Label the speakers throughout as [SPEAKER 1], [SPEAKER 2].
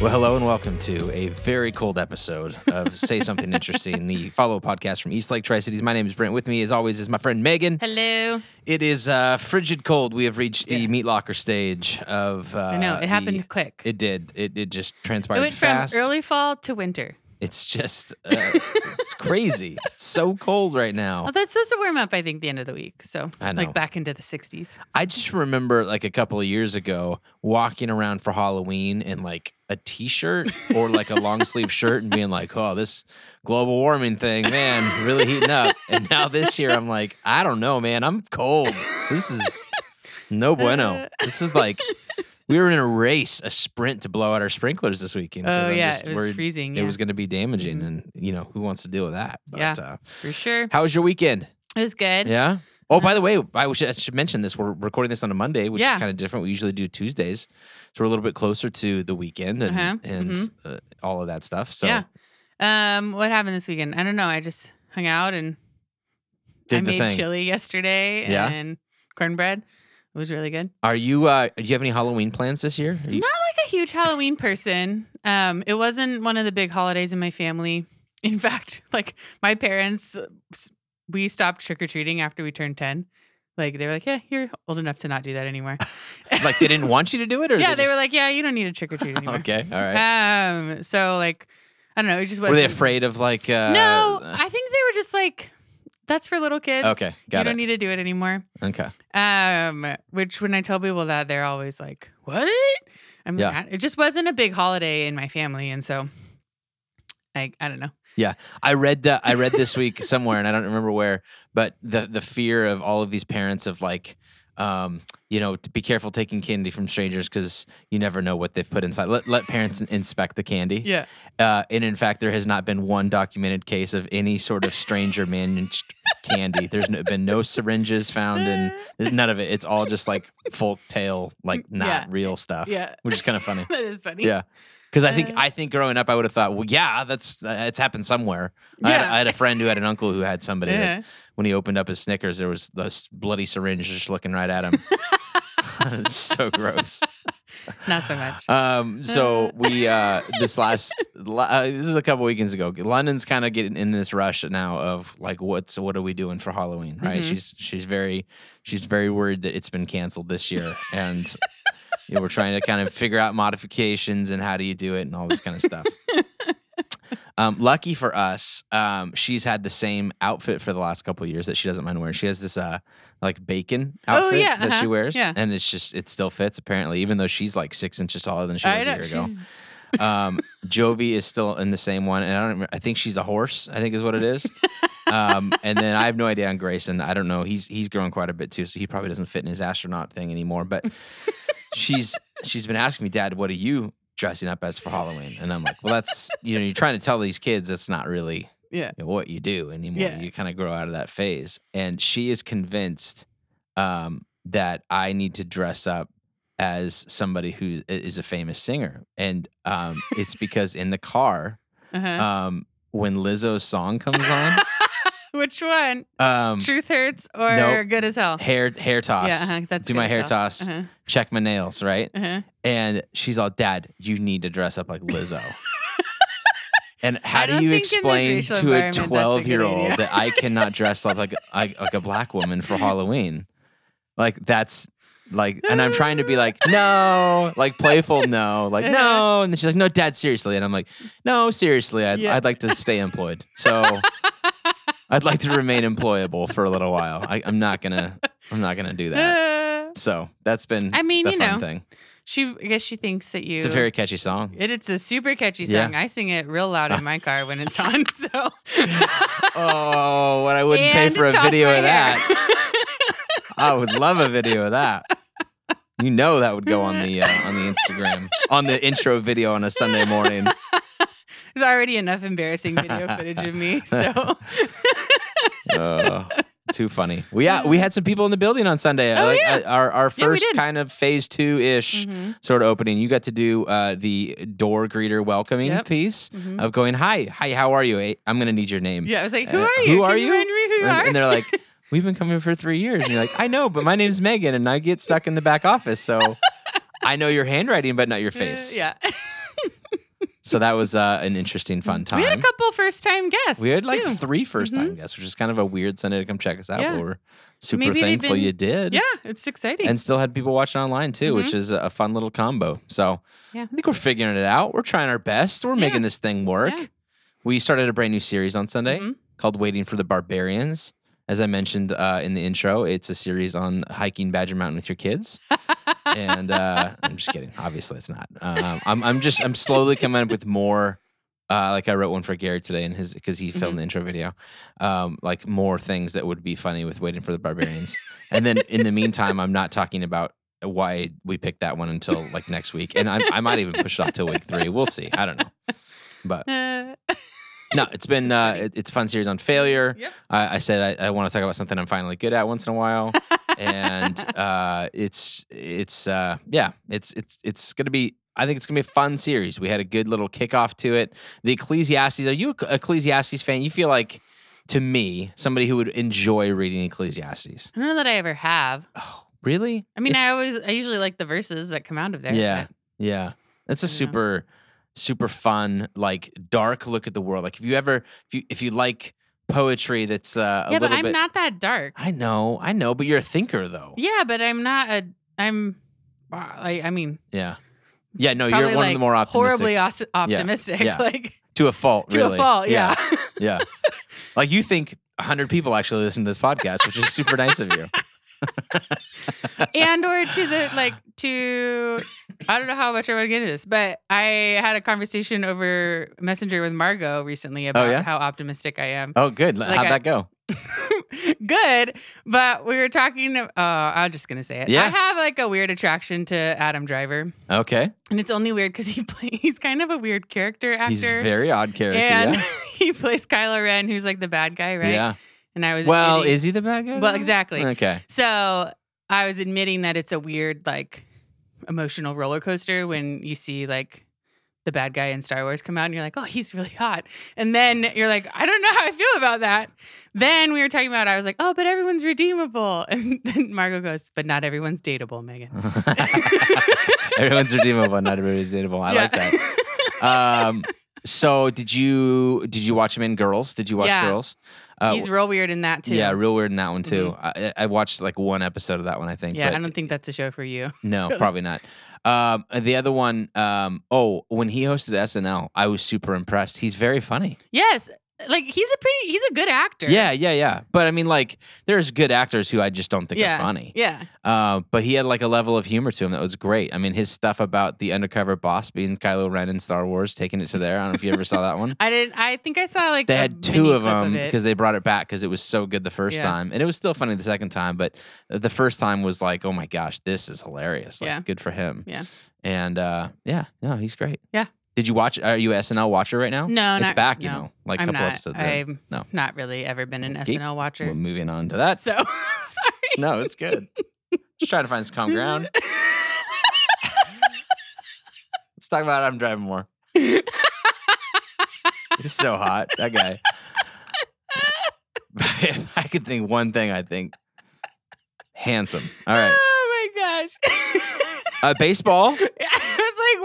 [SPEAKER 1] Well, hello and welcome to a very cold episode of Say Something Interesting, the follow up podcast from East Lake Tri Cities. My name is Brent. With me, as always, is my friend Megan.
[SPEAKER 2] Hello.
[SPEAKER 1] It is uh, frigid cold. We have reached the meat locker stage of. Uh,
[SPEAKER 2] I know it
[SPEAKER 1] the-
[SPEAKER 2] happened quick.
[SPEAKER 1] It did. It, it just transpired
[SPEAKER 2] It went
[SPEAKER 1] fast.
[SPEAKER 2] from early fall to winter.
[SPEAKER 1] It's just, uh, it's crazy. It's so cold right now.
[SPEAKER 2] Although it's supposed to warm up, I think, the end of the week. So like back into the 60s.
[SPEAKER 1] I just remember like a couple of years ago walking around for Halloween in like a t-shirt or like a long sleeve shirt and being like, "Oh, this global warming thing, man, really heating up." And now this year I'm like, "I don't know, man. I'm cold. This is no bueno. This is like we were in a race, a sprint to blow out our sprinklers this weekend.
[SPEAKER 2] Oh, yeah, it was freezing,
[SPEAKER 1] It
[SPEAKER 2] yeah. Mm-hmm.
[SPEAKER 1] was going to be damaging, and you know who wants to deal with that? But,
[SPEAKER 2] Yeah.
[SPEAKER 1] Uh,
[SPEAKER 2] For sure.
[SPEAKER 1] how was your weekend?
[SPEAKER 2] It was good.
[SPEAKER 1] Yeah. Oh, by the way, I should, I should mention this. We're recording this on a Monday, which
[SPEAKER 2] Yeah.
[SPEAKER 1] is kind of different. We usually do Tuesdays, so we're a little bit closer to the weekend and
[SPEAKER 2] Uh-huh.
[SPEAKER 1] and uh, all of that stuff. So
[SPEAKER 2] Yeah. Um, what happened this weekend? I don't know. I just hung out and
[SPEAKER 1] did
[SPEAKER 2] I made
[SPEAKER 1] thing.
[SPEAKER 2] chili yesterday
[SPEAKER 1] Yeah?
[SPEAKER 2] and cornbread. It was really good.
[SPEAKER 1] Are you? Uh, do you have any Halloween plans this year? You-
[SPEAKER 2] Not like a huge Halloween person. Um, it wasn't one of the big holidays in my family. In fact, like my parents, we stopped trick or treating after we turned ten. Like they were like, "Yeah, you're old enough to not do that anymore."
[SPEAKER 1] like they didn't want you to do it, or
[SPEAKER 2] yeah, they were
[SPEAKER 1] just-
[SPEAKER 2] like, "Yeah, you don't need a trick or treat anymore."
[SPEAKER 1] okay, all right.
[SPEAKER 2] Um, so like, I don't know. It just wasn't.
[SPEAKER 1] were they afraid of like? Uh,
[SPEAKER 2] No, I think they were just like, "That's for little kids."
[SPEAKER 1] Okay,
[SPEAKER 2] you
[SPEAKER 1] got
[SPEAKER 2] don't need to do it anymore.
[SPEAKER 1] Okay.
[SPEAKER 2] Um, which when I tell people that, they're always like, "What?" I'm
[SPEAKER 1] Yeah.
[SPEAKER 2] like, it just wasn't a big holiday in my family, and so I I don't know.
[SPEAKER 1] Yeah, I read uh, I read this week somewhere, and I don't remember where, but the the fear of all of these parents of like, um, you know, to be careful taking candy from strangers because you never know what they've put inside. Let let parents in- inspect the candy.
[SPEAKER 2] Yeah.
[SPEAKER 1] Uh, and in fact, there has not been one documented case of any sort of stranger managed candy. There's no, been no syringes found, and none of it. It's all just like folk tale, like not
[SPEAKER 2] Yeah.
[SPEAKER 1] real stuff.
[SPEAKER 2] Yeah.
[SPEAKER 1] which is kind of funny.
[SPEAKER 2] That is funny.
[SPEAKER 1] Yeah. Because I think
[SPEAKER 2] Uh,
[SPEAKER 1] I think growing up I would have thought well yeah that's uh, it's happened somewhere. I, had,
[SPEAKER 2] Yeah.
[SPEAKER 1] I had a friend who had an uncle who had somebody
[SPEAKER 2] Yeah.
[SPEAKER 1] that when he opened up his Snickers there was this bloody syringe just looking right at him. it's so gross.
[SPEAKER 2] Not so much.
[SPEAKER 1] Um, so we uh, this last uh, this is a couple weekends ago. London's kind of getting in this rush now of like what's what are we doing for Halloween? Right?
[SPEAKER 2] Mhm.
[SPEAKER 1] She's she's very she's very worried that it's been canceled this year, and you know, we're trying to kind of figure out modifications and how do you do it and all this kind of stuff. Um, lucky for us, um, she's had the same outfit for the last couple of years that she doesn't mind wearing. She has this uh, like bacon
[SPEAKER 2] Oh,
[SPEAKER 1] outfit
[SPEAKER 2] yeah,
[SPEAKER 1] that she
[SPEAKER 2] uh-huh,
[SPEAKER 1] wears,
[SPEAKER 2] yeah.
[SPEAKER 1] and it's just it still fits apparently, even though she's like six inches taller than she was a
[SPEAKER 2] know.
[SPEAKER 1] year ago. Um, Jovi is still in the same one, and I don't. Remember, I think she's a horse. I think is what it is. Um, and then I have no idea on Grayson. I don't know. He's he's grown quite a bit too, so he probably doesn't fit in his astronaut thing anymore. But she's she's been asking me, Dad, what are you dressing up as for Halloween? And I'm like, well, that's you know, you're trying to tell these kids that's not really
[SPEAKER 2] yeah.
[SPEAKER 1] you know, what you do anymore.
[SPEAKER 2] Yeah.
[SPEAKER 1] You kind of grow out of that phase. And she is convinced um, that I need to dress up as somebody who is a famous singer. And um, it's because in the car,
[SPEAKER 2] Uh-huh.
[SPEAKER 1] um, when Lizzo's song comes on,
[SPEAKER 2] Which one?
[SPEAKER 1] um,
[SPEAKER 2] Truth hurts or
[SPEAKER 1] nope.
[SPEAKER 2] good as hell?
[SPEAKER 1] hair hair toss.
[SPEAKER 2] Yeah, uh-huh, that's
[SPEAKER 1] Do my hair
[SPEAKER 2] hell.
[SPEAKER 1] toss.
[SPEAKER 2] Uh-huh.
[SPEAKER 1] Check my nails, right?
[SPEAKER 2] Uh-huh.
[SPEAKER 1] And she's all, Dad, you need to dress up like Lizzo. And how do you
[SPEAKER 2] think in this
[SPEAKER 1] explain to a
[SPEAKER 2] environment that's a good
[SPEAKER 1] 12 year old that I cannot dress up like, like like a black woman for Halloween? Like that's like, and I'm trying to be like, no, like playful, no, like
[SPEAKER 2] Uh-huh.
[SPEAKER 1] no, and then she's like, no, Dad, seriously, and I'm like, no, seriously, I'd,
[SPEAKER 2] Yeah.
[SPEAKER 1] I'd like to stay employed, so I'd like to remain employable for a little while. I, I'm not gonna, I'm not gonna do that. So that's been,
[SPEAKER 2] I mean,
[SPEAKER 1] the
[SPEAKER 2] you
[SPEAKER 1] fun
[SPEAKER 2] know,
[SPEAKER 1] thing.
[SPEAKER 2] She, I guess she thinks that you.
[SPEAKER 1] It's a very catchy song.
[SPEAKER 2] It, it's a super catchy
[SPEAKER 1] Yeah.
[SPEAKER 2] song. I sing it real loud in my car when it's on. So.
[SPEAKER 1] Oh, what I wouldn't pay for a video of that. I would love a video of that. You know that would go on the uh, on the Instagram on the intro video on a Sunday morning.
[SPEAKER 2] There's already enough embarrassing video footage of me. So.
[SPEAKER 1] Oh, too funny. We yeah, we had some people in the building on Sunday.
[SPEAKER 2] Oh,
[SPEAKER 1] like,
[SPEAKER 2] yeah.
[SPEAKER 1] uh, our our first
[SPEAKER 2] did.
[SPEAKER 1] kind of phase two ish
[SPEAKER 2] Mhm.
[SPEAKER 1] sort of opening. You got to do uh, the door greeter welcoming
[SPEAKER 2] Yep.
[SPEAKER 1] piece
[SPEAKER 2] Mhm.
[SPEAKER 1] of going, "Hi, hi, how are you? I'm gonna need your name."
[SPEAKER 2] Yeah, I was like, who
[SPEAKER 1] Uh,
[SPEAKER 2] are you?
[SPEAKER 1] who
[SPEAKER 2] Can
[SPEAKER 1] are
[SPEAKER 2] you who
[SPEAKER 1] and,
[SPEAKER 2] are?
[SPEAKER 1] and they're like, "We've been coming for three years." And you're like, "I know, but my name's Megan, and I get stuck in the back office, so I know your handwriting, but not your face."
[SPEAKER 2] Yeah.
[SPEAKER 1] so that was uh, an interesting, fun time.
[SPEAKER 2] We had a couple first time guests.
[SPEAKER 1] We had like
[SPEAKER 2] too.
[SPEAKER 1] three first time guests, which is kind of a weird Sunday to come check us out.
[SPEAKER 2] Yeah.
[SPEAKER 1] But we're super
[SPEAKER 2] Maybe
[SPEAKER 1] thankful
[SPEAKER 2] been-
[SPEAKER 1] you did.
[SPEAKER 2] Yeah, it's exciting.
[SPEAKER 1] And still had people watching online too, which is a fun little combo. So
[SPEAKER 2] Yeah.
[SPEAKER 1] I think we're figuring it out. We're trying our best. We're
[SPEAKER 2] Yeah.
[SPEAKER 1] making this thing work. We started a brand new series on Sunday
[SPEAKER 2] Mhm.
[SPEAKER 1] called Waiting for the Barbarians. As I mentioned uh, in the intro, it's a series on hiking Badger Mountain with your kids. and uh, I'm just kidding. Obviously, it's not. Um, I'm, I'm just I'm slowly coming up with more. Uh, like I wrote one for Gary today, and his because he filmed
[SPEAKER 2] Mhm.
[SPEAKER 1] the intro video. Um, like more things that would be funny with waiting for the barbarians. and then in the meantime, I'm not talking about why we picked that one until like next week, and I, I might even push it off till week three. We'll see. I don't know, but
[SPEAKER 2] Uh,
[SPEAKER 1] no, it's been uh, it, it's a fun series on failure.
[SPEAKER 2] Yep.
[SPEAKER 1] I, I said I, I want to talk about something I'm finally good at once in a while, and uh, it's it's uh, yeah, it's it's it's gonna be. I think it's gonna be a fun series. We had a good little kickoff to it. The Ecclesiastes. Are you a Ecclesiastes fan? You feel like, to me, somebody who would enjoy reading Ecclesiastes.
[SPEAKER 2] I don't know that I ever have.
[SPEAKER 1] Oh, really?
[SPEAKER 2] I mean, I always, I usually like the verses that come out of there.
[SPEAKER 1] Yeah. Yeah. It's a
[SPEAKER 2] don't know.
[SPEAKER 1] Super fun like dark look at the world. Like if you ever if you if you like poetry that's uh, a
[SPEAKER 2] yeah, but I'm
[SPEAKER 1] bit
[SPEAKER 2] not that dark.
[SPEAKER 1] I know. I know, but you're a thinker though.
[SPEAKER 2] Yeah, but I'm not a. I'm. uh, I, I mean,
[SPEAKER 1] Yeah. Yeah, no, you're one
[SPEAKER 2] like
[SPEAKER 1] of the more optimistic
[SPEAKER 2] horribly os- optimistic.
[SPEAKER 1] Yeah.
[SPEAKER 2] Like
[SPEAKER 1] to a fault, Really.
[SPEAKER 2] to a fault. Yeah.
[SPEAKER 1] Yeah. like you think 100 people actually listen to this podcast, which is super nice of you.
[SPEAKER 2] and or to the like to I don't know how much I want to get into this, but I had a conversation over Messenger with Margot recently about
[SPEAKER 1] yeah?
[SPEAKER 2] how optimistic I am.
[SPEAKER 1] Oh, good.
[SPEAKER 2] Like
[SPEAKER 1] How'd
[SPEAKER 2] I-
[SPEAKER 1] that go?
[SPEAKER 2] Good, but we were talking. Uh, I'm just gonna say it.
[SPEAKER 1] Yeah.
[SPEAKER 2] I have like a weird attraction to Adam Driver,
[SPEAKER 1] Okay.
[SPEAKER 2] and it's only weird because he play, he's kind of a weird character actor.
[SPEAKER 1] He's a very odd character.
[SPEAKER 2] and
[SPEAKER 1] yeah.
[SPEAKER 2] he plays Kylo Ren, who's like the bad guy, right?
[SPEAKER 1] Yeah.
[SPEAKER 2] And I was
[SPEAKER 1] Well,
[SPEAKER 2] admitting-
[SPEAKER 1] is he the bad guy?
[SPEAKER 2] well exactly.
[SPEAKER 1] Okay.
[SPEAKER 2] So I was admitting that it's a weird, like, emotional roller coaster when you see like the bad guy in Star Wars come out and you're like, oh, he's really hot. And then you're like, I don't know how I feel about that. Then we were talking about, I was like, oh, but everyone's redeemable. And then Margot goes, but not everyone's dateable, Megan.
[SPEAKER 1] Everyone's redeemable, not everybody's dateable. I like that. Um, so did you did you watch him in Girls? Did you watch
[SPEAKER 2] Yeah.
[SPEAKER 1] Girls? Uh,
[SPEAKER 2] he's real weird in that too.
[SPEAKER 1] yeah, real weird in that one too. I, I watched like one episode of that one, I think.
[SPEAKER 2] Yeah, I don't think that's a show for you.
[SPEAKER 1] no, probably not. Um, the other one, um, oh, when he hosted SNL, I was super impressed. He's very funny.
[SPEAKER 2] Yes. Like he's a pretty he's a good actor.
[SPEAKER 1] Yeah, yeah, yeah. But I mean, like, there's good actors who I just don't think
[SPEAKER 2] Yeah.
[SPEAKER 1] are funny.
[SPEAKER 2] Yeah.
[SPEAKER 1] Uh, but he had like a level of humor to him that was great. I mean, his stuff about the undercover boss being Kylo Ren in Star Wars, taking it to there. I don't know if you ever saw that one.
[SPEAKER 2] I didn't I think I saw like
[SPEAKER 1] They had two of them because they brought it back because it was so good the first
[SPEAKER 2] Yeah.
[SPEAKER 1] time, and it was still funny the second time. But the first time was like, oh my gosh, this is hilarious. Like,
[SPEAKER 2] Yeah.
[SPEAKER 1] good for him.
[SPEAKER 2] Yeah.
[SPEAKER 1] and uh, yeah, no, he's great.
[SPEAKER 2] Yeah.
[SPEAKER 1] Did you watch? Are you SNL watcher right now?
[SPEAKER 2] No,
[SPEAKER 1] it's
[SPEAKER 2] not-
[SPEAKER 1] back. You
[SPEAKER 2] no.
[SPEAKER 1] know, like a couple
[SPEAKER 2] not.
[SPEAKER 1] episodes.
[SPEAKER 2] I've
[SPEAKER 1] No.
[SPEAKER 2] not really ever been an. SNL watcher.
[SPEAKER 1] Well, moving on to that.
[SPEAKER 2] So sorry.
[SPEAKER 1] no, it's good. Just trying to find some common ground. Let's talk about Adam Driver more. He's so hot. That guy. if I could think one thing, I think handsome. All right.
[SPEAKER 2] Oh my gosh.
[SPEAKER 1] Uh, baseball.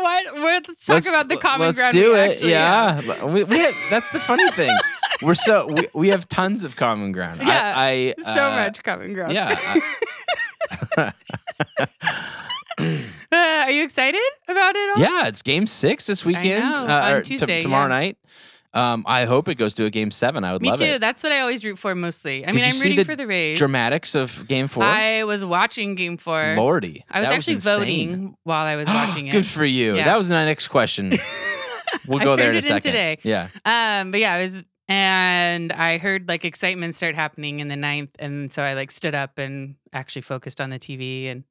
[SPEAKER 2] I what? Let's talk
[SPEAKER 1] Let's-
[SPEAKER 2] about the common
[SPEAKER 1] let's
[SPEAKER 2] ground.
[SPEAKER 1] do
[SPEAKER 2] we
[SPEAKER 1] it. yeah. We, we have, that's the funny thing. We're so we, we have tons of common ground.
[SPEAKER 2] Yeah,
[SPEAKER 1] I,
[SPEAKER 2] So
[SPEAKER 1] uh,
[SPEAKER 2] much common ground.
[SPEAKER 1] Yeah. I-
[SPEAKER 2] Uh, are you excited about it all?
[SPEAKER 1] Yeah, it's game six this weekend.
[SPEAKER 2] know,
[SPEAKER 1] uh,
[SPEAKER 2] on
[SPEAKER 1] or t-
[SPEAKER 2] Tuesday,
[SPEAKER 1] tomorrow
[SPEAKER 2] yeah.
[SPEAKER 1] night. Um, I hope it goes to a game seven. I would love it.
[SPEAKER 2] Me
[SPEAKER 1] love
[SPEAKER 2] too.
[SPEAKER 1] it.
[SPEAKER 2] That's what I always root for mostly. I
[SPEAKER 1] Did
[SPEAKER 2] mean,
[SPEAKER 1] you
[SPEAKER 2] I'm
[SPEAKER 1] see
[SPEAKER 2] rooting
[SPEAKER 1] the
[SPEAKER 2] for the Rays.
[SPEAKER 1] Dramatics of game four.
[SPEAKER 2] I was watching game four.
[SPEAKER 1] Lordy.
[SPEAKER 2] I was
[SPEAKER 1] that
[SPEAKER 2] actually
[SPEAKER 1] insane.
[SPEAKER 2] voting while I was watching it.
[SPEAKER 1] Good for you.
[SPEAKER 2] Yeah.
[SPEAKER 1] That was my next question. We'll
[SPEAKER 2] I
[SPEAKER 1] go there in a
[SPEAKER 2] it in
[SPEAKER 1] second.
[SPEAKER 2] today.
[SPEAKER 1] Yeah.
[SPEAKER 2] Um, but yeah, I was, and I heard like excitement start happening in the ninth, and so I like stood up and actually focused on the TV, and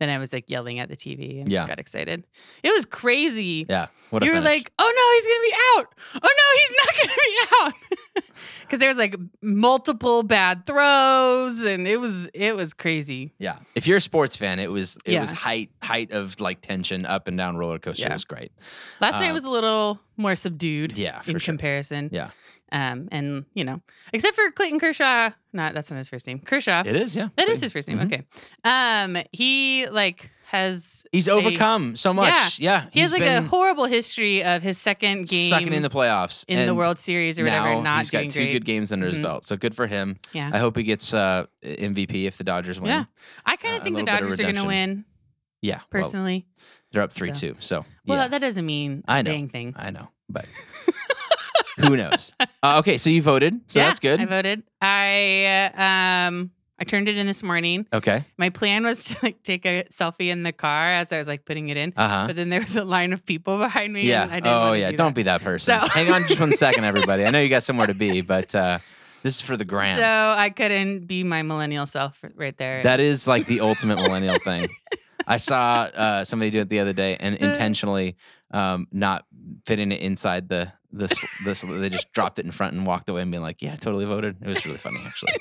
[SPEAKER 2] then I was like yelling at the TV and
[SPEAKER 1] Yeah.
[SPEAKER 2] got excited. It was crazy.
[SPEAKER 1] Yeah. What
[SPEAKER 2] you were like, "Oh no, he's gonna be out! Oh no, he's not gonna be out!" Because there was like multiple bad throws, and it was it was crazy.
[SPEAKER 1] Yeah. If you're a sports fan, it was it
[SPEAKER 2] Yeah.
[SPEAKER 1] was height height of like tension up and down roller coaster. It was great.
[SPEAKER 2] Last night
[SPEAKER 1] Uh,
[SPEAKER 2] was a little more subdued.
[SPEAKER 1] Yeah, for
[SPEAKER 2] in
[SPEAKER 1] sure.
[SPEAKER 2] comparison.
[SPEAKER 1] Yeah.
[SPEAKER 2] Um, and you know, except for Clayton Kershaw, not that's not his first name. Kershaw.
[SPEAKER 1] It is, yeah.
[SPEAKER 2] That is his 1st name.
[SPEAKER 1] Mhm.
[SPEAKER 2] Okay. Um, he like has
[SPEAKER 1] He's overcome so much. Yeah,
[SPEAKER 2] he has like a horrible history of his second game
[SPEAKER 1] sucking in the playoffs
[SPEAKER 2] in the World Series or whatever, not
[SPEAKER 1] he's got two
[SPEAKER 2] great.
[SPEAKER 1] good games under his
[SPEAKER 2] Mhm.
[SPEAKER 1] belt, so good for him.
[SPEAKER 2] Yeah.
[SPEAKER 1] I hope he gets uh, MVP if the Dodgers win.
[SPEAKER 2] Yeah. I kind
[SPEAKER 1] uh,
[SPEAKER 2] of
[SPEAKER 1] a
[SPEAKER 2] think the
[SPEAKER 1] little bit of
[SPEAKER 2] Dodgers are going to win
[SPEAKER 1] yeah. Well,
[SPEAKER 2] personally.
[SPEAKER 1] they're up three
[SPEAKER 2] So.
[SPEAKER 1] two. So
[SPEAKER 2] Well,
[SPEAKER 1] yeah,
[SPEAKER 2] that doesn't mean
[SPEAKER 1] I
[SPEAKER 2] a
[SPEAKER 1] know.
[SPEAKER 2] dang thing.
[SPEAKER 1] I know, but who knows? Uh, okay, so you voted, so
[SPEAKER 2] yeah,
[SPEAKER 1] that's good.
[SPEAKER 2] I voted. I uh, um I turned it in this morning.
[SPEAKER 1] okay.
[SPEAKER 2] My plan was to like take a selfie in the car as I was like putting it in,
[SPEAKER 1] Uh huh.
[SPEAKER 2] but then there was a line of people behind me.
[SPEAKER 1] Yeah.
[SPEAKER 2] And I didn't
[SPEAKER 1] oh yeah.
[SPEAKER 2] do
[SPEAKER 1] Don't
[SPEAKER 2] that.
[SPEAKER 1] be that person.
[SPEAKER 2] So-
[SPEAKER 1] Hang on just one second, everybody. I know you got somewhere to be, but uh, this is for the gram.
[SPEAKER 2] So I couldn't be my millennial self right there.
[SPEAKER 1] That is like the ultimate millennial thing. I saw uh, somebody do it the other day and intentionally um, not fitting it inside the this this they just dropped it in front and walked away and being like, yeah, totally voted. It was really funny actually.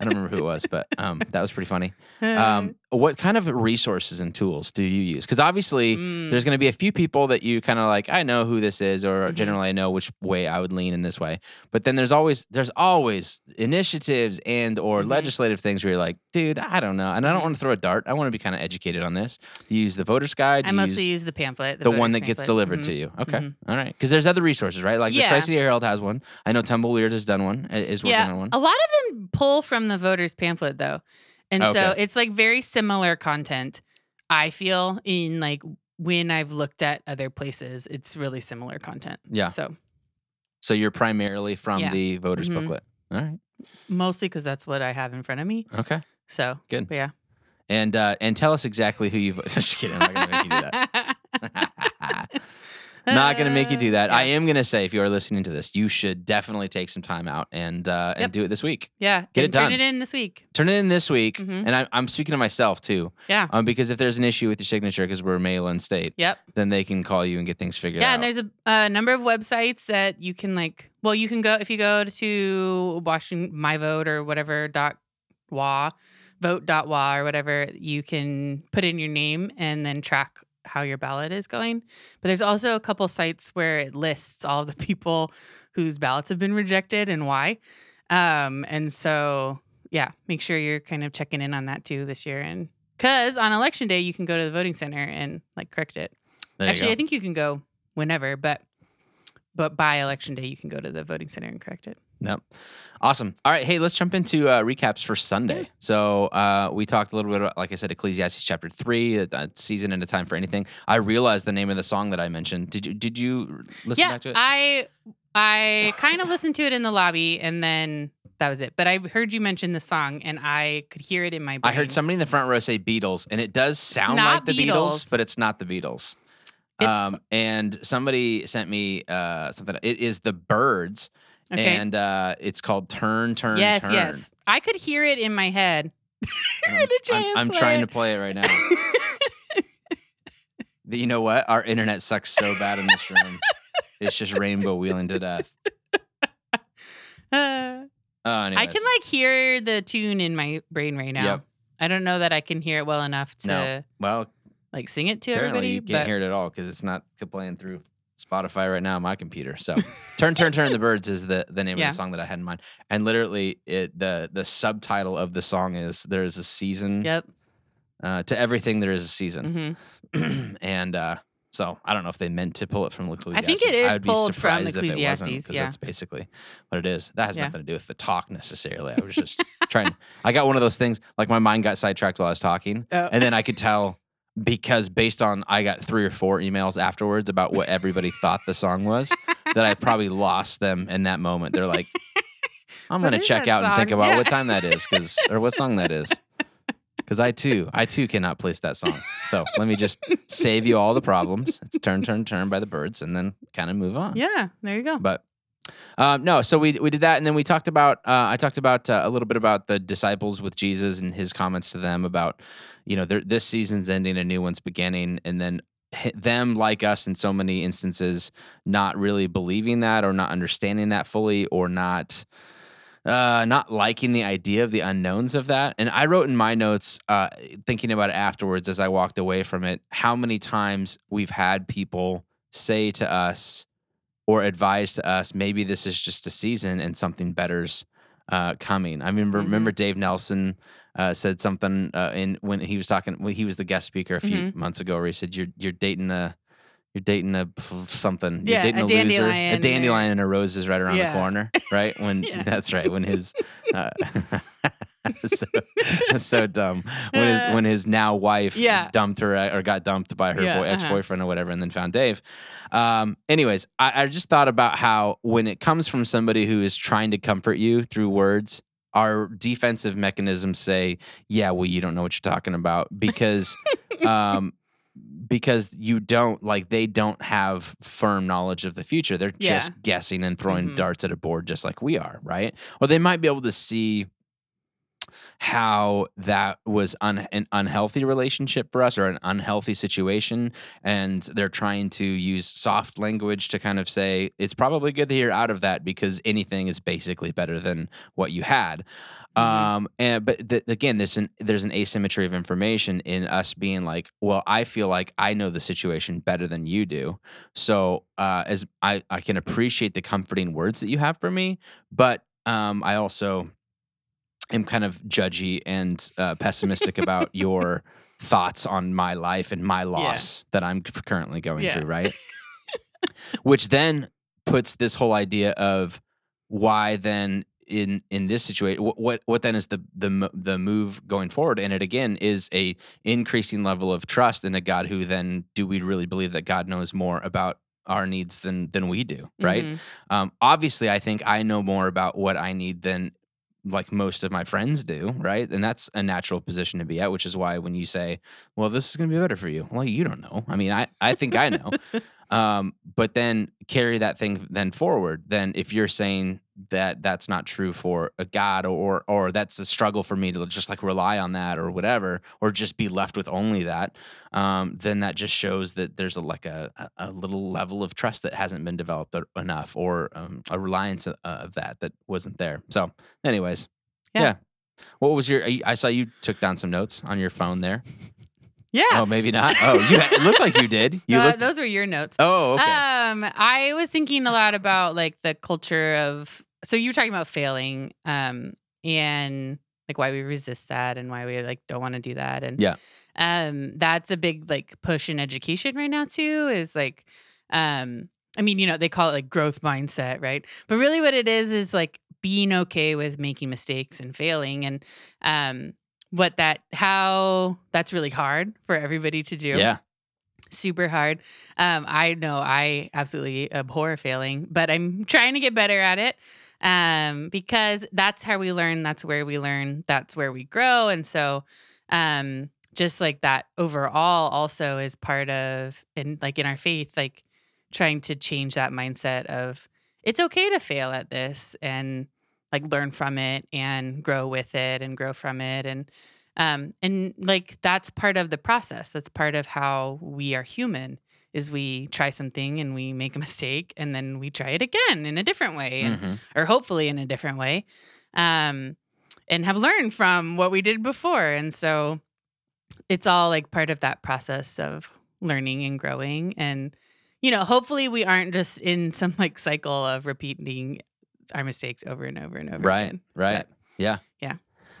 [SPEAKER 1] I don't remember who it was, but um, that was pretty funny. Um, what kind of resources and tools do you use? Because obviously
[SPEAKER 2] Mm.
[SPEAKER 1] there's going to be a few people that you kind of like. I know who this is, or
[SPEAKER 2] Mhm.
[SPEAKER 1] generally I know which way I would lean in this way. But then there's always there's always initiatives and or
[SPEAKER 2] Mhm.
[SPEAKER 1] legislative things where you're like, dude, I don't know, and I don't
[SPEAKER 2] Mhm.
[SPEAKER 1] want to throw a dart. I want to be kind of educated on this. You use the voter's guide?
[SPEAKER 2] I mostly
[SPEAKER 1] use
[SPEAKER 2] use the pamphlet,
[SPEAKER 1] the one
[SPEAKER 2] voters
[SPEAKER 1] that gets
[SPEAKER 2] pamphlet.
[SPEAKER 1] delivered
[SPEAKER 2] Mhm.
[SPEAKER 1] to you. Okay,
[SPEAKER 2] Mhm.
[SPEAKER 1] all right. Because there's other resources, right? Like the
[SPEAKER 2] Yeah.
[SPEAKER 1] Tri City Herald has one. I know Tumbleweird has done one. Is working
[SPEAKER 2] Yeah,
[SPEAKER 1] on one.
[SPEAKER 2] a lot of them pull from the voters pamphlet though, and so it's like very similar content. I feel in like when I've looked at other places, it's really similar content.
[SPEAKER 1] Yeah.
[SPEAKER 2] So
[SPEAKER 1] So you're primarily from
[SPEAKER 2] Yeah.
[SPEAKER 1] the voters
[SPEAKER 2] Mhm.
[SPEAKER 1] booklet. All right.
[SPEAKER 2] mostly because that's what I have in front of me.
[SPEAKER 1] Okay.
[SPEAKER 2] So
[SPEAKER 1] Good.
[SPEAKER 2] but yeah.
[SPEAKER 1] And uh, and tell us exactly who you vote. Just kidding. I'm not gonna make you do that. not gonna make you do that. I am gonna say if you are listening to this, you should definitely take some time out and uh, and
[SPEAKER 2] Yep.
[SPEAKER 1] do it this week.
[SPEAKER 2] Yeah,
[SPEAKER 1] Get
[SPEAKER 2] and
[SPEAKER 1] it
[SPEAKER 2] turn it in this week.
[SPEAKER 1] Turn it in this week,
[SPEAKER 2] Mhm.
[SPEAKER 1] and I, I'm speaking to myself too,
[SPEAKER 2] Yeah.
[SPEAKER 1] um, because if there's an issue with your signature because we're mail-in state,
[SPEAKER 2] Yep.
[SPEAKER 1] then they can call you and get things figured
[SPEAKER 2] Yeah,
[SPEAKER 1] out.
[SPEAKER 2] Yeah, and there's a, a number of websites that you can like. Well, you can go if you go to Washington My Vote or whatever dot wa vote dot wa or whatever. You can put in your name and then track how your ballot is going. But there's also a couple sites where it lists all the people whose ballots have been rejected and why. Um, and so yeah, make sure you're kind of checking in on that too this year and. Because on election day, you can go to the voting center and like correct it.
[SPEAKER 1] There
[SPEAKER 2] Actually. I think you can go whenever, but but by election day, you can go to the voting center and correct it.
[SPEAKER 1] Yep. Awesome. All right. Hey, let's jump into uh, recaps for Sunday. So uh, we talked a little bit about, like I said, Ecclesiastes chapter three, a, a season and a time for anything. I realized the name of the song that I mentioned. Did you Did you listen
[SPEAKER 2] yeah,
[SPEAKER 1] back to it?
[SPEAKER 2] I I kind of listened to it in the lobby, and then that was it. But I heard you mention the song, and I could hear it in my brain.
[SPEAKER 1] I heard somebody in the front row say Beatles, and it does sound like the Beatles,
[SPEAKER 2] Beatles.
[SPEAKER 1] but it's not the Beatles.
[SPEAKER 2] It's-
[SPEAKER 1] Um, and somebody sent me uh, something. It is the Byrds,
[SPEAKER 2] Okay.
[SPEAKER 1] and uh, it's called Turn, Turn,
[SPEAKER 2] yes,
[SPEAKER 1] Turn.
[SPEAKER 2] yes, yes. I could hear it in my head.
[SPEAKER 1] I'm, I'm- I'm trying to play it right now. But you know what? Our internet sucks so bad in this room. it's just rainbow wheeling to death.
[SPEAKER 2] Uh,
[SPEAKER 1] Oh,
[SPEAKER 2] I can like hear the tune in my brain right now.
[SPEAKER 1] Yep.
[SPEAKER 2] I don't know that I can hear it well enough to
[SPEAKER 1] No. Well,
[SPEAKER 2] like sing it to everybody.
[SPEAKER 1] you can't
[SPEAKER 2] but
[SPEAKER 1] hear it at all because it's not playing through Spotify right now on my computer. So, "Turn, Turn, Turn the Byrds" is the the name
[SPEAKER 2] Yeah.
[SPEAKER 1] of the song that I had in mind, and literally, it the the subtitle of the song is "There is a season
[SPEAKER 2] Yep.
[SPEAKER 1] uh, to everything. There is a season,"
[SPEAKER 2] hmm
[SPEAKER 1] and uh, so I don't know if they meant to pull it from Ecclesiastes.
[SPEAKER 2] I think it is
[SPEAKER 1] I'd be
[SPEAKER 2] pulled from
[SPEAKER 1] surprised if it wasn't,
[SPEAKER 2] Ecclesiastes, yeah.
[SPEAKER 1] that's basically what it is. That has
[SPEAKER 2] Yeah.
[SPEAKER 1] nothing to do with the talk necessarily. I was just trying. I got one of those things like my mind got sidetracked while I was talking,
[SPEAKER 2] Oh.
[SPEAKER 1] and then I could tell because based on I got three or four emails afterwards about what everybody thought the song was that I probably lost them in that moment. They're like, I'm gonna check out and think about
[SPEAKER 2] Yeah.
[SPEAKER 1] what time that is, because or what song that is. Because I too, I too cannot place that song. So let me just save you all the problems. It's turn, turn, turn by the Byrds, and then kind of move on.
[SPEAKER 2] yeah, there you go.
[SPEAKER 1] But um, no, so we we did that, and then we talked about uh, I talked about uh, a little bit about the disciples with Jesus and his comments to them about you know this season's ending, a new one's beginning, and then them like us in so many instances not really believing that or not understanding that fully or not uh, not liking the idea of the unknowns of that. And I wrote in my notes, uh, thinking about it afterwards as I walked away from it, how many times we've had people say to us or advise to us, maybe this is just a season and something better's uh, coming. I remember,
[SPEAKER 2] Mhm.
[SPEAKER 1] remember Dave Nelson uh, said something uh, in when he was talking when he was the guest speaker a few
[SPEAKER 2] Mhm.
[SPEAKER 1] months ago where he said you're you're dating a you're dating a something.
[SPEAKER 2] Yeah,
[SPEAKER 1] you're dating
[SPEAKER 2] a
[SPEAKER 1] a, loser. A
[SPEAKER 2] dandelion
[SPEAKER 1] dandelion and a rose is right around
[SPEAKER 2] Yeah.
[SPEAKER 1] the corner, right? When
[SPEAKER 2] Yeah.
[SPEAKER 1] that's right. When his uh, so, so dumb. When his when his now wife
[SPEAKER 2] Yeah.
[SPEAKER 1] dumped her or got dumped by her
[SPEAKER 2] Yeah,
[SPEAKER 1] boy,
[SPEAKER 2] uh-huh.
[SPEAKER 1] ex boyfriend or whatever, and then found Dave. Um, anyways, I, I just thought about how when it comes from somebody who is trying to comfort you through words, our defensive mechanisms say, "Yeah, well, you don't know what you're talking about," because um, because you don't like they don't have firm knowledge of the future. They're
[SPEAKER 2] Yeah.
[SPEAKER 1] just guessing and throwing
[SPEAKER 2] Mhm.
[SPEAKER 1] darts at a board, just like we are, right? Or they might be able to see how that was un- an unhealthy relationship for us or an unhealthy situation. And they're trying to use soft language to kind of say it's probably good that you're out of that because anything is basically better than what you had.
[SPEAKER 2] Mhm.
[SPEAKER 1] um and but th- again there's an there's an asymmetry of information in us being like well i feel like i know the situation better than you do. So uh as i i can appreciate the comforting words that you have for me but um i also am kind of judgy and uh, pessimistic about your thoughts on my life and my loss that I'm currently going
[SPEAKER 2] Yeah.
[SPEAKER 1] through, right? Which then puts this whole idea of why then in in this situation what what, what then is the the the move going forward and it again is a increasing level of trust in a God who then do we really believe that God knows more about our needs than than we do, right?
[SPEAKER 2] Mhm.
[SPEAKER 1] Um, obviously, I think I know more about what I need than like most of my friends do, right? And that's a natural position to be at, which is why when you say, "Well, this is going to be better for you," well, you don't know. I mean, I I think I know. um, but then carry that thing then forward. Then if you're saying that that's not true for a God, or or that's a struggle for me to just like rely on that or whatever, or just be left with only that, um, then that just shows that there's a like a a- little level of trust that hasn't been developed enough, or um, a reliance of, of that that wasn't there. So, anyways,
[SPEAKER 2] Yeah.
[SPEAKER 1] yeah. What was your? I saw you took down some notes on your phone there.
[SPEAKER 2] Yeah.
[SPEAKER 1] Oh, maybe not. Oh, you had, it looked like you did. You
[SPEAKER 2] Uh,
[SPEAKER 1] looked.
[SPEAKER 2] those were your notes.
[SPEAKER 1] oh, okay.
[SPEAKER 2] Um, I was thinking a lot about like the culture of. So you were talking about failing, um, and like why we resist that and why we like don't want to do that, and
[SPEAKER 1] Yeah.
[SPEAKER 2] um, that's a big like push in education right now too. Is like, um, I mean, you know, they call it like growth mindset, right? But really, what it is is like being okay with making mistakes and failing, and um, what that how that's really hard for everybody to do
[SPEAKER 1] yeah.
[SPEAKER 2] super hard. Um, I know I absolutely abhor failing, but I'm trying to get better at it um, because that's how we learn. That's where we learn. That's where we grow. And so, um, just like that overall, also is part of, in like in our faith, like trying to change that mindset of it's okay to fail at this and like learn from it and grow with it and grow from it. And um and like that's part of the process. That's part of how we are human is we try something and we make a mistake and then we try it again in a different way and,
[SPEAKER 1] Mhm.
[SPEAKER 2] or hopefully in a different way um and have learned from what we did before. And so it's all like part of that process of learning and growing. And you know hopefully we aren't just in some like cycle of repeating our mistakes over and over and over
[SPEAKER 1] Right.
[SPEAKER 2] again.
[SPEAKER 1] Right.
[SPEAKER 2] But-
[SPEAKER 1] yeah.
[SPEAKER 2] Yeah.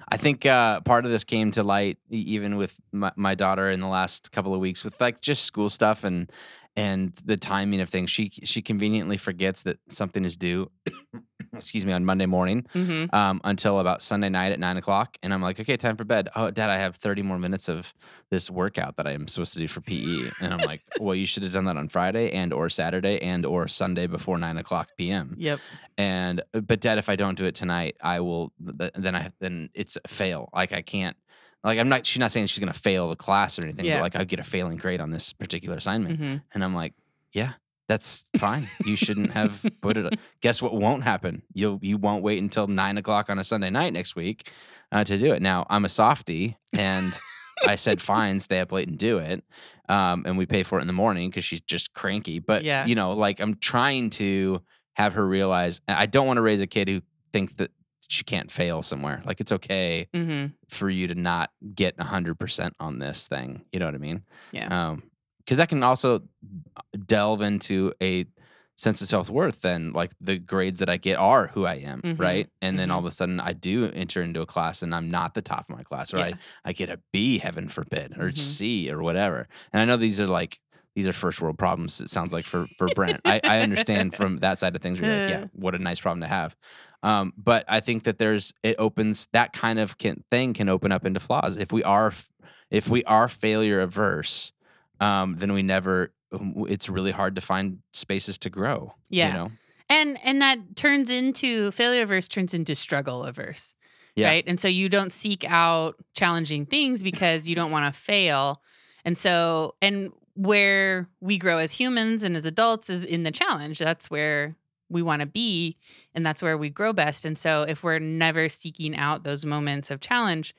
[SPEAKER 1] I think uh, part of this came to light even with my, my daughter in the last couple of weeks with like just school stuff and and the timing of things. She she conveniently forgets that something is due. excuse me on Monday morning
[SPEAKER 2] Mhm.
[SPEAKER 1] um, until about Sunday night at nine o'clock, and I'm like, okay, time for bed. Oh, Dad, I have 30 more minutes of this workout that I am supposed to do for PE, and I'm like, well, you should have done that on Friday and or Saturday and or Sunday before nine o'clock p.m.
[SPEAKER 2] Yep.
[SPEAKER 1] And but Dad, if I don't do it tonight, I will. th- Then I then it's a fail. Like I can't. Like I'm not. She's not saying she's gonna fail the class or anything.
[SPEAKER 2] Yeah.
[SPEAKER 1] But like I get a failing grade on this particular assignment,
[SPEAKER 2] hmm
[SPEAKER 1] and I'm like, yeah. That's fine. You shouldn't have put it. Guess what won't happen? You'll you won't wait until nine o'clock on a Sunday night next week uh, to do it. Now I'm a softie, and I said fine, stay up late and do it, um, and we pay for it in the morning because she's just cranky. But
[SPEAKER 2] Yeah.
[SPEAKER 1] you know, like I'm trying to have her realize I don't want to raise a kid who thinks that she can't fail somewhere. Like it's okay
[SPEAKER 2] hmm
[SPEAKER 1] for you to not get hundred percent on this thing. You know what I mean?
[SPEAKER 2] Yeah.
[SPEAKER 1] Um, because that can also delve into a sense of self worth, then like the grades that I get are who I am,
[SPEAKER 2] Mhm.
[SPEAKER 1] right? And then all
[SPEAKER 2] Mhm.
[SPEAKER 1] of a sudden I do enter into a class and I'm not the top of my class, or
[SPEAKER 2] Yeah.
[SPEAKER 1] I, I get a B, heaven forbid, or
[SPEAKER 2] Mhm.
[SPEAKER 1] C or whatever. And I know these are like these are first world problems. It sounds like for for Brent. I, I understand from that side of things. You're like, yeah, what a nice problem to have. Um, but I think that there's it opens that kind of can, thing can open up into flaws. If we are if we are failure averse, um, then we never. It's really hard to find spaces to grow.
[SPEAKER 2] Yeah.
[SPEAKER 1] you know.
[SPEAKER 2] And and that turns into failure averse turns into struggle averse.
[SPEAKER 1] Yeah.
[SPEAKER 2] Right. And so you don't seek out challenging things because you don't want to fail. And so and where we grow as humans and as adults is in the challenge. That's where we want to be and that's where we grow best. And so if we're never seeking out those moments of challenge,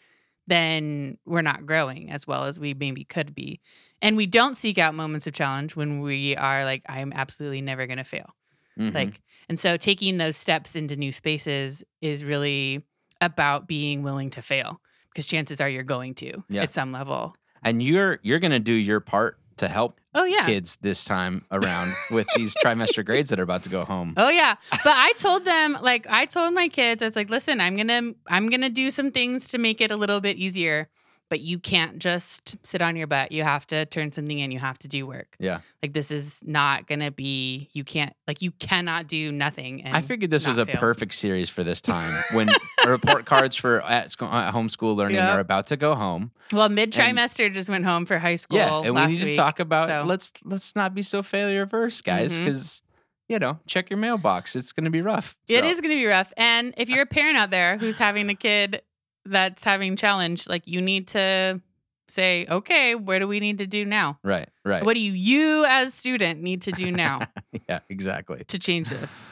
[SPEAKER 2] then we're not growing as well as we maybe could be. And we don't seek out moments of challenge when we are like, I'm absolutely never going to fail.
[SPEAKER 1] Mhm.
[SPEAKER 2] Like, and so taking those steps into new spaces is really about being willing to fail because chances are you're going to
[SPEAKER 1] Yeah.
[SPEAKER 2] at some level.
[SPEAKER 1] and you're you're gonna do your part to help
[SPEAKER 2] Oh, yeah.
[SPEAKER 1] kids this time around with these trimester grades that are about to go home.
[SPEAKER 2] Oh yeah. But I told them like I told my kids I was like, "Listen, I'm going to I'm going to do some things to make it a little bit easier, but you can't just sit on your butt. You have to turn something in. You have to do work.
[SPEAKER 1] Yeah.
[SPEAKER 2] Like this is not to be you can't like you cannot do nothing and
[SPEAKER 1] I figured this was a
[SPEAKER 2] fail.
[SPEAKER 1] perfect series for this time when report cards for at, school, at homeschool learning
[SPEAKER 2] Yeah.
[SPEAKER 1] are about to go home.
[SPEAKER 2] Well, mid trimester just went home for high school
[SPEAKER 1] yeah, and we need to
[SPEAKER 2] week,
[SPEAKER 1] talk about
[SPEAKER 2] so-
[SPEAKER 1] let's let's not be so failure averse, guys,
[SPEAKER 2] mm-hmm.
[SPEAKER 1] because you know check your mailbox. It's going to be rough.
[SPEAKER 2] It
[SPEAKER 1] So,
[SPEAKER 2] is going to be rough. And if you're a parent out there who's having a kid that's having challenge, like you need to say, okay, what do we need to do now?
[SPEAKER 1] right, right.
[SPEAKER 2] What do you, you as student, need to do now
[SPEAKER 1] yeah, exactly.
[SPEAKER 2] to change this?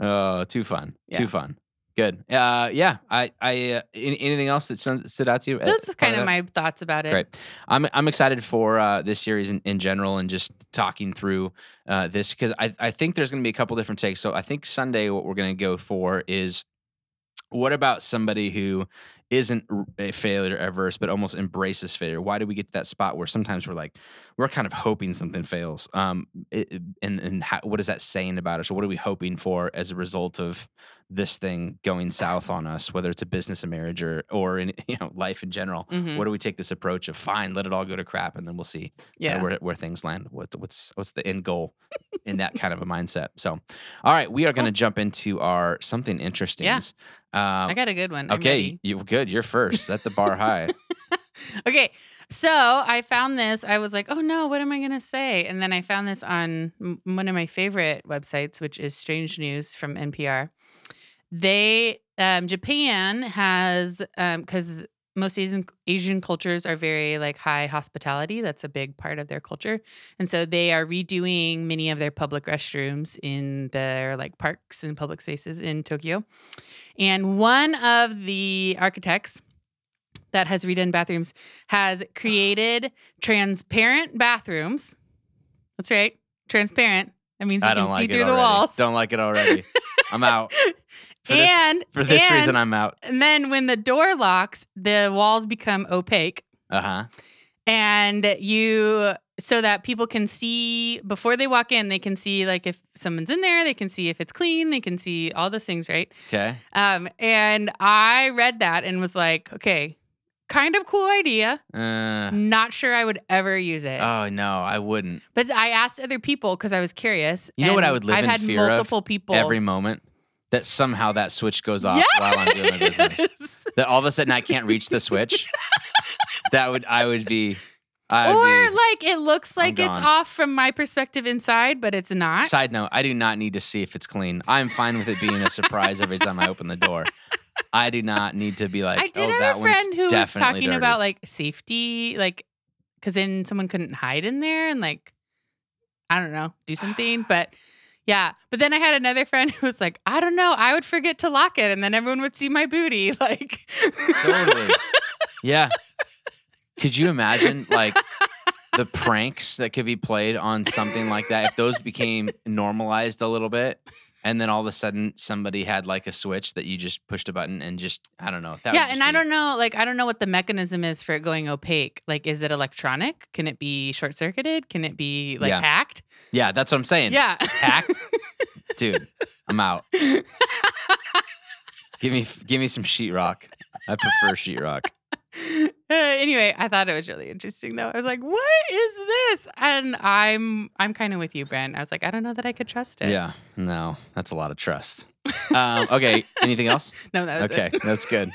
[SPEAKER 1] Oh, too fun,
[SPEAKER 2] Yeah.
[SPEAKER 1] too fun. Good. Uh, yeah. I, I, uh, anything else that stood out to you?
[SPEAKER 2] Those are kind of
[SPEAKER 1] that?
[SPEAKER 2] my thoughts about it.
[SPEAKER 1] Great. I'm I'm excited for uh, this series in, in general and just talking through uh, this because I, I think there's going to be a couple different takes. So I think Sunday what we're going to go for is what about somebody who isn't a failure averse but almost embraces failure? Why do we get to that spot where sometimes we're like we're kind of hoping something fails? Um, it, and and how, what is that saying about us? Or what are we hoping for as a result of this thing going south on us? Whether it's a business, a marriage, or or in you know life in general
[SPEAKER 2] Mhm.
[SPEAKER 1] what do we take this approach of fine let it all go to crap and then we'll see uh,
[SPEAKER 2] Yeah.
[SPEAKER 1] where, where things land what what's what's the end goal in that kind of a mindset so all right we are going to jump into our something interesting
[SPEAKER 2] Yeah.
[SPEAKER 1] Um,
[SPEAKER 2] I got a good one. I'm
[SPEAKER 1] okay
[SPEAKER 2] ready.
[SPEAKER 1] you good you're first set the bar high
[SPEAKER 2] Okay. So I found this. I was like, oh no, what am I going to say? And then I found this on m- one of my favorite websites, which is Strange News from NPR. They, um, Japan has, because most Asian, Asian cultures are very like high hospitality. That's a big part of their culture. And so they are redoing many of their public restrooms in their like parks and public spaces in Tokyo. And one of the architects that has redone bathrooms has created transparent bathrooms. That's right. Transparent. That means you
[SPEAKER 1] i
[SPEAKER 2] can
[SPEAKER 1] don't
[SPEAKER 2] see
[SPEAKER 1] like
[SPEAKER 2] through
[SPEAKER 1] it
[SPEAKER 2] the
[SPEAKER 1] already
[SPEAKER 2] walls.
[SPEAKER 1] don't like it already i'm out for this,
[SPEAKER 2] and
[SPEAKER 1] for this
[SPEAKER 2] and,
[SPEAKER 1] reason i'm out
[SPEAKER 2] and then when the door locks, the walls become opaque
[SPEAKER 1] uh-huh
[SPEAKER 2] and you so that people can see before they walk in, they can see like if someone's in there, they can see if it's clean, they can see all those things, right?
[SPEAKER 1] okay
[SPEAKER 2] Um, and I read that and was like, okay, kind of cool idea.
[SPEAKER 1] uh,
[SPEAKER 2] Not sure I would ever use it.
[SPEAKER 1] oh no i wouldn't
[SPEAKER 2] but I asked other people because I was curious.
[SPEAKER 1] You know what I would live
[SPEAKER 2] I've
[SPEAKER 1] in
[SPEAKER 2] had
[SPEAKER 1] fear of
[SPEAKER 2] multiple people.
[SPEAKER 1] every moment that somehow that switch goes off while i'm doing my business that all of a sudden I can't reach the switch. that would I would be. I'd
[SPEAKER 2] or
[SPEAKER 1] be,
[SPEAKER 2] like it looks like it's off from my perspective inside, but it's not.
[SPEAKER 1] Side note: I do not need to see if it's clean. I'm fine with it being a surprise every time I open the door. I do not need to be like.
[SPEAKER 2] I did
[SPEAKER 1] oh,
[SPEAKER 2] have
[SPEAKER 1] that
[SPEAKER 2] a friend who was talking
[SPEAKER 1] dirty."
[SPEAKER 2] about like safety, like because then someone couldn't hide in there and like I don't know, do something. But yeah, but then I had another friend who was like, I don't know, I would forget to lock it, and then everyone would see my booty. Like
[SPEAKER 1] totally. Yeah. Could you imagine like the pranks that could be played on something like that if those became normalized a little bit? And then all of a sudden, somebody had like a switch that you just pushed a button and just I don't know. That
[SPEAKER 2] yeah, and I don't know, like I don't know what the mechanism is for it going opaque. Like, is it electronic? Can it be short circuited? Can it be like
[SPEAKER 1] Yeah.
[SPEAKER 2] hacked?
[SPEAKER 1] Yeah, that's what I'm saying.
[SPEAKER 2] Yeah,
[SPEAKER 1] Hacked? dude, I'm out. Give me give me some sheetrock. I prefer sheetrock.
[SPEAKER 2] Uh, anyway, I thought it was really interesting though. I was like, "What is this?" And I'm I'm kind of with you, Brent. I was like, I don't know that I could trust it.
[SPEAKER 1] Yeah, no, that's a lot of trust. Um, okay, anything else?
[SPEAKER 2] No, that was
[SPEAKER 1] Okay, that's good.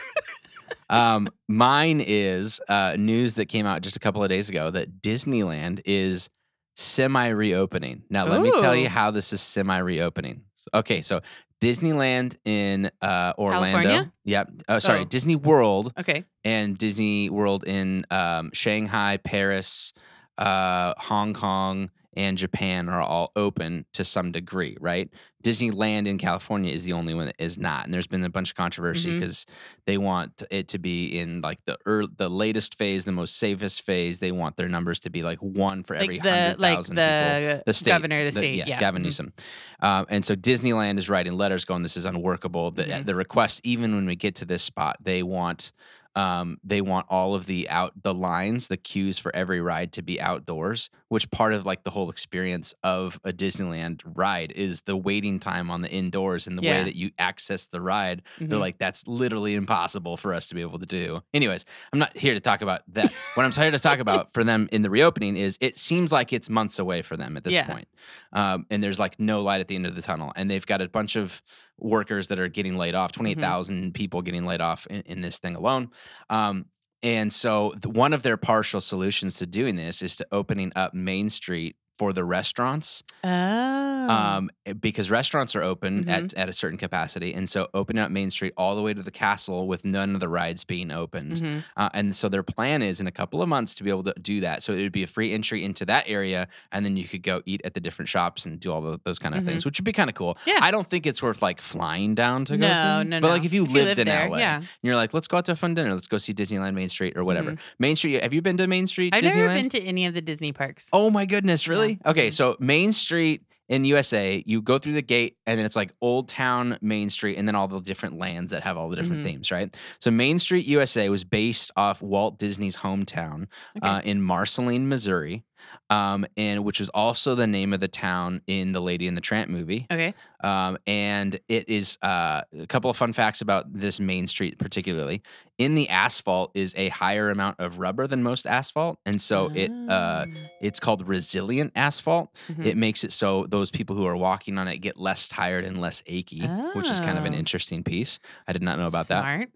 [SPEAKER 1] Um, mine is uh, news that came out just a couple of days ago that Disneyland is semi reopening. Now, let me tell you how this is semi reopening. Okay, so Disneyland in uh, Orlando.
[SPEAKER 2] California?
[SPEAKER 1] Yep. Oh, sorry,
[SPEAKER 2] Oh.
[SPEAKER 1] Disney World
[SPEAKER 2] Okay.
[SPEAKER 1] and Disney World in um, Shanghai, Paris, uh, Hong Kong, and Japan are all open to some degree, right? Disneyland in California is the only one that is not, and there's been a bunch of controversy because they want it to be in like the ear the latest phase, the most safest phase. They want their numbers to be like one for every
[SPEAKER 2] Like the
[SPEAKER 1] hundred
[SPEAKER 2] like
[SPEAKER 1] thousand people
[SPEAKER 2] the,
[SPEAKER 1] the state,
[SPEAKER 2] governor of the state.
[SPEAKER 1] yeah,
[SPEAKER 2] yeah.
[SPEAKER 1] Gavin
[SPEAKER 2] Mhm.
[SPEAKER 1] Newsom. Um, and so Disneyland is writing letters going, "This is unworkable." The,
[SPEAKER 2] Mhm.
[SPEAKER 1] the request, even when we get to this spot, they want um, they want all of the out the lines, the queues for every ride to be outdoors. Which part of like the whole experience of a Disneyland ride is the waiting time on the indoors and the way that you access the ride. They're
[SPEAKER 2] Mhm.
[SPEAKER 1] like, that's literally impossible for us to be able to do. Anyways, I'm not here to talk about that. what I'm here to talk about for them in the reopening is it seems like it's months away for them at this
[SPEAKER 2] Yeah.
[SPEAKER 1] point. Um, and there's like no light at the end of the tunnel. And they've got a bunch of workers that are getting laid off, 28,000 people getting laid off in, in this thing alone. Um, and so the, one of their partial solutions to doing this is to opening up Main Street for the restaurants
[SPEAKER 2] Oh.
[SPEAKER 1] um, eh, because restaurants are open
[SPEAKER 2] Mhm.
[SPEAKER 1] at, at a certain capacity. And so opening up Main Street all the way to the castle with none of the rides being opened.
[SPEAKER 2] Mhm.
[SPEAKER 1] Uh, and so their plan is in a couple of months to be able to do that. So it would be a free entry into that area, and then you could go eat at the different shops and do all of those kind of things, which would be kind of cool.
[SPEAKER 2] Mm-hmm. Yeah.
[SPEAKER 1] I don't think it's worth like flying down to go
[SPEAKER 2] No,
[SPEAKER 1] see.
[SPEAKER 2] no,
[SPEAKER 1] But
[SPEAKER 2] no.
[SPEAKER 1] like if you
[SPEAKER 2] If you
[SPEAKER 1] lived
[SPEAKER 2] live
[SPEAKER 1] in
[SPEAKER 2] there,
[SPEAKER 1] LA,
[SPEAKER 2] yeah.
[SPEAKER 1] and you're like, let's go out to a fun dinner, let's go see Disneyland Main Street or whatever.
[SPEAKER 2] Mhm.
[SPEAKER 1] Main Street. Have you been to Main Street?
[SPEAKER 2] I've
[SPEAKER 1] Disneyland?
[SPEAKER 2] never been to any of the Disney parks.
[SPEAKER 1] Oh my goodness, really? Okay,
[SPEAKER 2] Mhm.
[SPEAKER 1] so Main Street in USA, you go through the gate and then it's like Old Town Main Street and then all the different lands that have all the different
[SPEAKER 2] Mhm.
[SPEAKER 1] themes, right? So Main Street USA was based off Walt Disney's hometown
[SPEAKER 2] Okay.
[SPEAKER 1] uh, in Marceline, Missouri. Um, and which was also the name of the town in the Lady and the Tramp movie.
[SPEAKER 2] Okay.
[SPEAKER 1] Um, and it is uh, a couple of fun facts about this main street, particularly. In the asphalt is a higher amount of rubber than most asphalt, and so it uh,
[SPEAKER 2] Oh.
[SPEAKER 1] it's called resilient asphalt.
[SPEAKER 2] Mhm.
[SPEAKER 1] It makes it so those people who are walking on it get less tired and less achy, which is kind of an
[SPEAKER 2] Oh.
[SPEAKER 1] interesting piece. I did not know about that.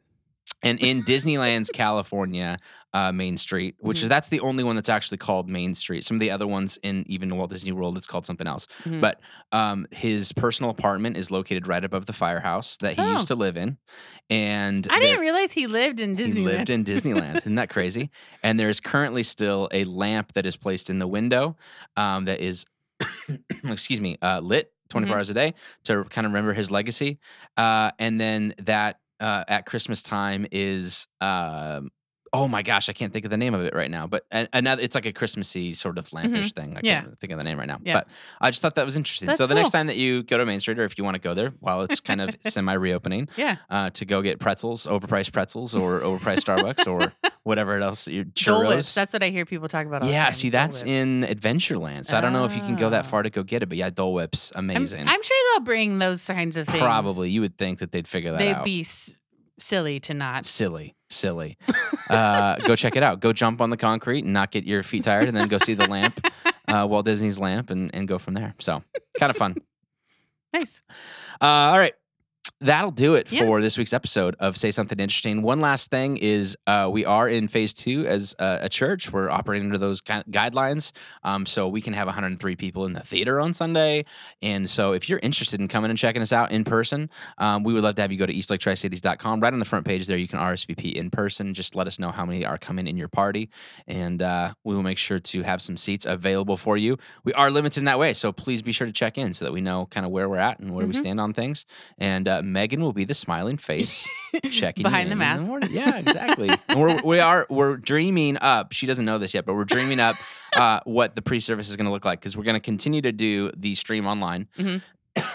[SPEAKER 1] And in Disneyland's California uh, Main Street, which
[SPEAKER 2] Mhm.
[SPEAKER 1] is that's the only one that's actually called Main Street. Some of the other ones in even Walt Disney World, it's called something else.
[SPEAKER 2] Mhm.
[SPEAKER 1] But um, his personal apartment is located right above the firehouse that he
[SPEAKER 2] Oh.
[SPEAKER 1] used to live in, and
[SPEAKER 2] I
[SPEAKER 1] there-
[SPEAKER 2] didn't realize he lived in Disneyland.
[SPEAKER 1] he lived in Disneyland. Isn't that crazy? And there's currently still a lamp that is placed in the window um, that is, excuse me, uh, lit 24
[SPEAKER 2] Mhm.
[SPEAKER 1] hours a day to kind of remember his legacy. Uh, and then that uh, at Christmas time is. Um, Oh my gosh, I can't think of the name of it right now, but another it's like a Christmassy sort of lampish thing. I
[SPEAKER 2] Mm-hmm. Yeah.
[SPEAKER 1] can't think of the name right now.
[SPEAKER 2] Yeah.
[SPEAKER 1] But I just thought that was interesting.
[SPEAKER 2] That's
[SPEAKER 1] so the next time that you go to Main Street or if you want to go there while it's kind of semi reopening,
[SPEAKER 2] yeah.
[SPEAKER 1] uh, to go get pretzels, overpriced pretzels, or overpriced Starbucks, or whatever else. Your churros.
[SPEAKER 2] That's what I hear people talk about.
[SPEAKER 1] Yeah,
[SPEAKER 2] time,
[SPEAKER 1] see, that's in Adventureland. So I don't know if you can go that
[SPEAKER 2] Oh.
[SPEAKER 1] far to go get it, but yeah, Dole Whips,
[SPEAKER 2] I'm,
[SPEAKER 1] amazing.
[SPEAKER 2] I'm sure they'll bring those kinds of things.
[SPEAKER 1] Probably, you would think that they'd figure that out.
[SPEAKER 2] They'd be s- silly to not.
[SPEAKER 1] silly, silly. uh, go check it out. Go jump on the concrete and not get your feet tired, and then go see the lamp, uh, Walt Disney's lamp, and, and go from there. So kind of fun.
[SPEAKER 2] Nice.
[SPEAKER 1] Uh, all right. That'll do it
[SPEAKER 2] Yeah.
[SPEAKER 1] for this week's episode of Say Something Interesting. One last thing is uh, we are in phase two as a, a church. We're operating under those gui- guidelines. Um, so we can have 103 people in the theater on Sunday. And so if you're interested in coming and checking us out in person, um, we would love to have you go to eastlaketricities.com. Right on the front page there, you can RSVP in person. Just let us know how many are coming in your party. And uh, we will make sure to have some seats available for you. We are limited in that way. So please be sure to check in so that we know kind of where we're at and where we
[SPEAKER 2] Mhm.
[SPEAKER 1] stand on things. And uh, Megan will be the smiling face checking
[SPEAKER 2] Behind the mask.
[SPEAKER 1] morning. Yeah, exactly. we're, we are we're dreaming up. She doesn't know this yet, but we're dreaming up uh, what the pre-service is going to look like because we're going to continue to do the stream online.
[SPEAKER 2] Mhm.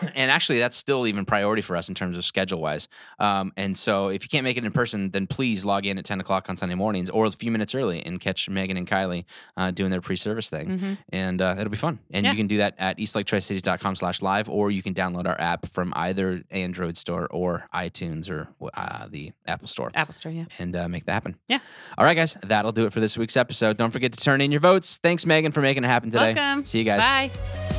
[SPEAKER 1] and actually, that's still even priority for us in terms of schedule wise. Um, and so, if you can't make it in person, then please log in at 10 o'clock on Sunday mornings or a few minutes early and catch Megan and Kylie uh, doing their pre service thing.
[SPEAKER 2] Mhm.
[SPEAKER 1] And uh, it'll be fun. And
[SPEAKER 2] Yeah.
[SPEAKER 1] you can do that at eastlaketricities.com slash live, or you can download our app from either Android store or iTunes or uh, the Apple store
[SPEAKER 2] Apple Store, yeah.
[SPEAKER 1] and uh, make that happen.
[SPEAKER 2] Yeah.
[SPEAKER 1] All right, guys, that'll do it for this week's episode. Don't forget to turn in your votes. Thanks, Megan, for making it happen today.
[SPEAKER 2] Welcome.
[SPEAKER 1] See you guys.
[SPEAKER 2] Bye.